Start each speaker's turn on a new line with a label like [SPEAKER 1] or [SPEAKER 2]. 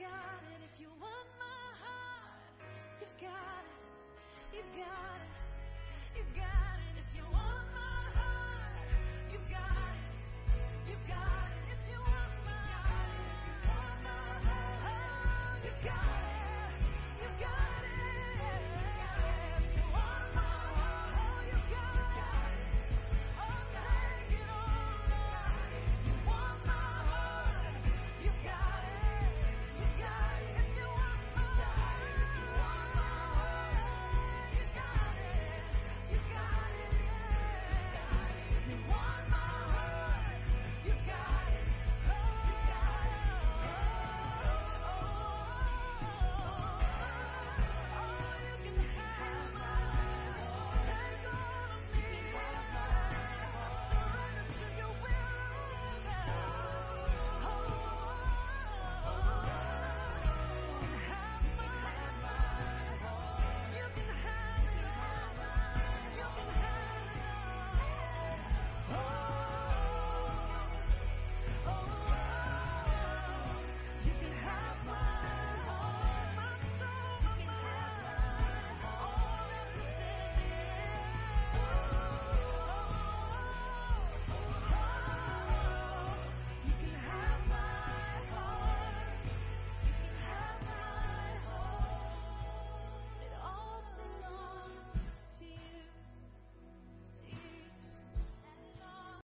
[SPEAKER 1] Got it if you want my heart. You got it. You got it. You got it if you want my heart. You got it. You got it if you want my heart. You. You got it.